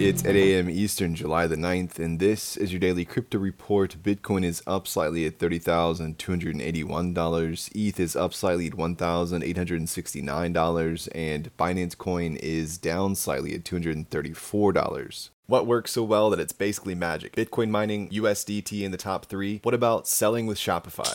It's at a.m. Eastern, July the 9th, and this is your daily crypto report. Bitcoin is up slightly at $30,281. ETH is up slightly at $1,869, and Binance Coin is down slightly at $234. What works so well that it's basically magic? Bitcoin mining, USDT in the top three. What about selling with Shopify?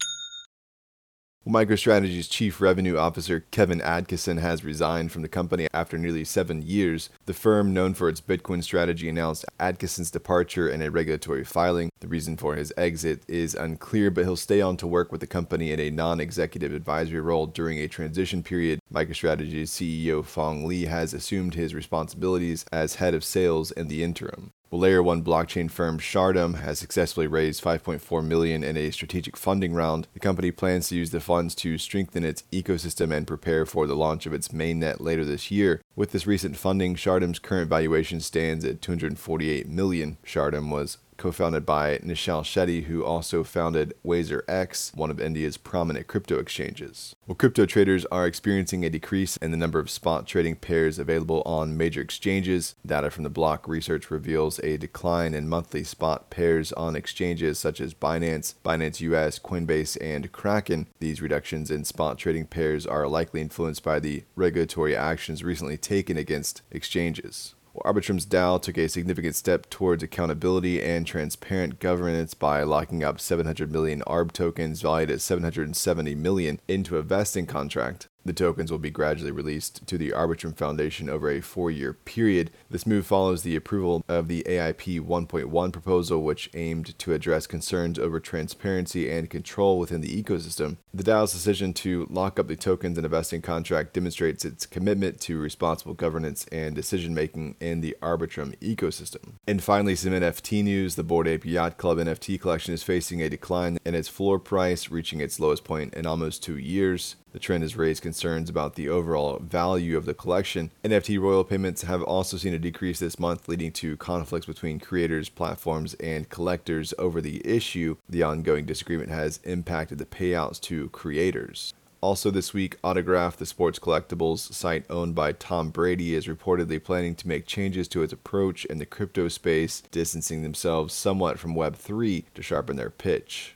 MicroStrategy's chief revenue officer Kevin Adkisson has resigned from the company after nearly seven years. The firm, known for its Bitcoin strategy, announced Adkisson's departure in a regulatory filing. The reason for his exit is unclear, but he'll stay on to work with the company in a non executive advisory role during a transition period. MicroStrategy's CEO Phong Le has assumed his responsibilities as head of sales in the interim. Well, layer 1 blockchain firm Shardeum has successfully raised 5.4 million in a strategic funding round. The company plans to use the funds to strengthen its ecosystem and prepare for the launch of its mainnet later this year. With this recent funding, Shardeum's current valuation stands at 248 million. Shardeum was co-founded by Nischal Shetty, who also founded WazirX, one of India's prominent crypto exchanges. Well, crypto traders are experiencing a decrease in the number of spot trading pairs available on major exchanges. Data from the Block Research reveals a decline in monthly spot pairs on exchanges such as Binance, Binance US, Coinbase, and Kraken. These reductions in spot trading pairs are likely influenced by the regulatory actions recently taken against exchanges. Arbitrum's DAO took a significant step towards accountability and transparent governance by locking up 700 million ARB tokens valued at 770 million into a vesting contract. The tokens will be gradually released to the Arbitrum Foundation over a four year period. This move follows the approval of the AIP 1.1 proposal, which aimed to address concerns over transparency and control within the ecosystem. The DAO's decision to lock up the tokens in a vesting contract demonstrates its commitment to responsible governance and decision making in the Arbitrum ecosystem. And finally, some NFT news the Bored Ape Yacht Club NFT collection is facing a decline in its floor price, reaching its lowest point in almost two years. The trend has raised concerns about the overall value of the collection. NFT royal payments have also seen a decrease this month, leading to conflicts between creators, platforms, and collectors over the issue. The ongoing disagreement has impacted the payouts to creators. Also, this week, Autograph, the sports collectibles site owned by Tom Brady, is reportedly planning to make changes to its approach in the crypto space, distancing themselves somewhat from Web3 to sharpen their pitch.